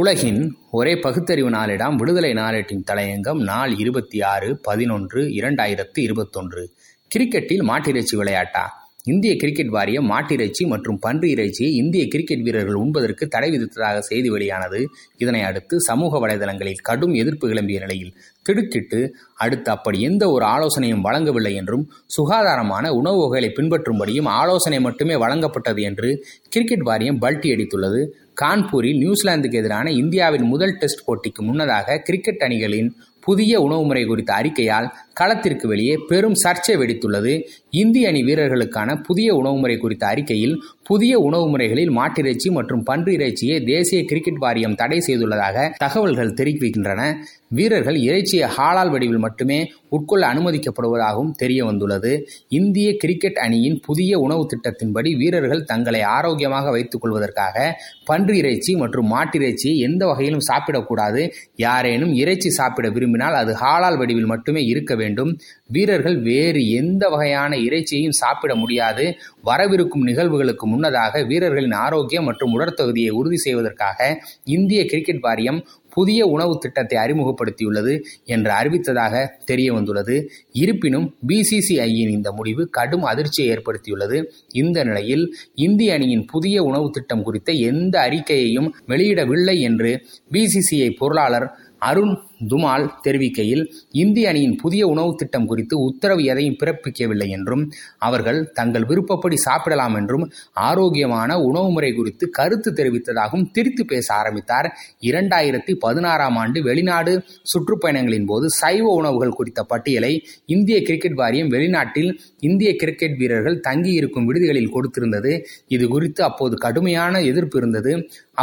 உலகின் ஒரே பகுத்தறிவு நாளிடம் விடுதலை நாளேட்டின் தலையங்கம் நாள் இருபத்தி ஆறு பதினொன்று இரண்டாயிரத்து இருபத்தொன்று. கிரிக்கெட்டில் மாட்டிறைச்சி விளையாட்டா? இந்திய கிரிக்கெட் வாரியம் மாட்டிறைச்சி மற்றும் பன்றி இறைச்சியை இந்திய கிரிக்கெட் வீரர்கள் உண்பதற்கு தடை விதித்ததாக செய்தி வெளியானது. இதனை அடுத்து சமூக வலைதளங்களில் கடும் எதிர்ப்பு கிளம்பிய நிலையில் திடுக்கிட்டு அடுத்து அப்படி எந்த ஒரு ஆலோசனையும் வழங்கவில்லை என்றும் சுகாதாரமான உணவு வகைகளை பின்பற்றும்படியும் ஆலோசனை மட்டுமே வழங்கப்பட்டது என்று கிரிக்கெட் வாரியம் பல்டி அடித்துள்ளது. கான்பூரில் நியூசிலாந்துக்கு எதிரான இந்தியாவின் முதல் டெஸ்ட் போட்டிக்கு முன்னதாக கிரிக்கெட் அணிகளின் புதிய உணவு முறை குறித்த அறிக்கையால் களத்திற்கு வெளியே பெரும் சர்ச்சை வெடித்துள்ளது. இந்திய அணி வீரர்களுக்கான புதிய உணவு முறை குறித்த அறிக்கையில் புதிய உணவு முறைகளில் மாட்டிறைச்சி மற்றும் பன்றி இறைச்சியை தேசிய கிரிக்கெட் வாரியம் தடை செய்துள்ளதாக தகவல்கள் தெரிவிக்கின்றன. வீரர்கள் இறைச்சியை ஹாலால் வடிவில் மட்டுமே உட்கொள்ள அனுமதிக்கப்படுவதாகவும் தெரிய வந்துள்ளது. இந்திய கிரிக்கெட் அணியின் புதிய உணவு திட்டத்தின்படி வீரர்கள் தங்களை ஆரோக்கியமாக வைத்துக் கொள்வதற்காக பன்றி இறைச்சி மற்றும் மாட்டிறைச்சியை எந்த வகையிலும் சாப்பிடக்கூடாது. யாரேனும் இறைச்சி சாப்பிட விரும்பினால் அது ஹாலால் வடிவில் மட்டுமே இருக்க வேண்டும். வீரர்கள் வேறு எந்த வகையான இறைச்சியையும் சாப்பிட முடியாது. வரவிருக்கும் நிகழ்வுகளுக்கு முன்னதாக வீரர்களின் ஆரோக்கியம் மற்றும் உடற்தகுதியை உறுதி செய்வதற்காக இந்திய கிரிக்கெட் வாரியம் புதிய உணவு திட்டத்தை அறிமுகப்படுத்தியுள்ளது என்று அறிவித்ததாக தெரிய வந்துள்ளது. இருப்பினும் பிசிசிஐயின் இந்த முடிவு கடும் அதிர்ச்சியை ஏற்படுத்தியுள்ளது. இந்த நிலையில் இந்திய அணியின் புதிய உணவு திட்டம் குறித்த எந்த அறிக்கையையும் வெளியிடவில்லை என்று பிசிசிஐ பொருளாளர் அருண் துமால் தெரிவிக்கையில் இந்திய அணியின் புதிய உணவு திட்டம் குறித்து உத்தரவு எதையும் பிறப்பிக்கவில்லை என்றும் அவர்கள் தங்கள் விருப்பப்படி சாப்பிடலாம் என்றும் ஆரோக்கியமான உணவு முறை குறித்து கருத்து தெரிவித்ததாகவும் திரித்து பேச ஆரம்பித்தார் இரண்டாயிரத்தி பதினாறாம் ஆண்டு வெளிநாடு சுற்றுப்பயணங்களின் போது சைவ உணவுகள் குறித்த பட்டியலை இந்திய கிரிக்கெட் வாரியம் வெளிநாட்டில் இந்திய கிரிக்கெட் வீரர்கள் தங்கியிருக்கும் விடுதிகளில் கொடுத்திருந்தது. இது குறித்து அப்போது கடுமையான எதிர்ப்பு இருந்தது.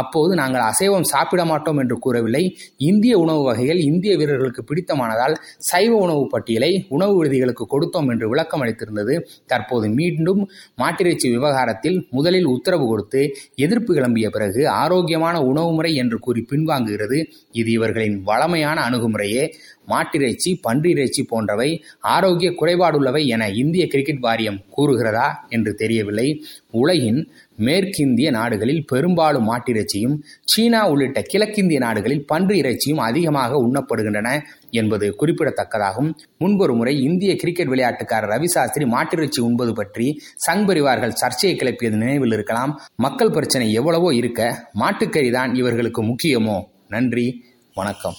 அப்போது நாங்கள் அசைவம் சாப்பிட மாட்டோம் என்று கூறவில்லை. இந்திய உணவு வகைகள் இந்திய வீரர்களுக்கு பிடித்தமானதால் சைவ உணவு பட்டியலை உணவு விடுதிகளுக்கு கொடுத்தோம் என்று விளக்கம் அளித்திருந்தது. தற்போது மீண்டும் மாட்டிறைச்சி விவகாரத்தில் முதலில் உத்தரவு கொடுத்து எதிர்ப்பு கிளம்பிய பிறகு ஆரோக்கியமான உணவு முறை என்று கூறி பின்வாங்குகிறது. இது இவர்களின் வளமையான அணுகுமுறையே. மாட்டிறைச்சி பன்றி இறைச்சி போன்றவை ஆரோக்கிய குறைபாடுள்ளவை என இந்திய கிரிக்கெட் வாரியம் கூறுகிறதா என்று தெரியவில்லை. உலகின் மேற்கிந்திய நாடுகளில் பெரும்பாலும் மாட்டிறைச்சியும் சீனா உள்ளிட்ட கிழக்கிந்திய நாடுகளில் பன்றி இறைச்சியும் அதிகமாக உண்ணப்படுகின்றன என்பது குறிப்பிடத்தக்கதாகும். முன்பொரு முறை இந்திய கிரிக்கெட் விளையாட்டுக்காரர் ரவி சாஸ்திரி மாட்டிறைச்சி உண்பது பற்றி சங் பரிவார்கள் சர்ச்சையை கிளப்பியது நினைவில் இருக்கலாம். மக்கள் பிரச்சனை எவ்வளவோ இருக்க மாட்டுக்கறி தான் இவர்களுக்கு முக்கியமோ? நன்றி வணக்கம்.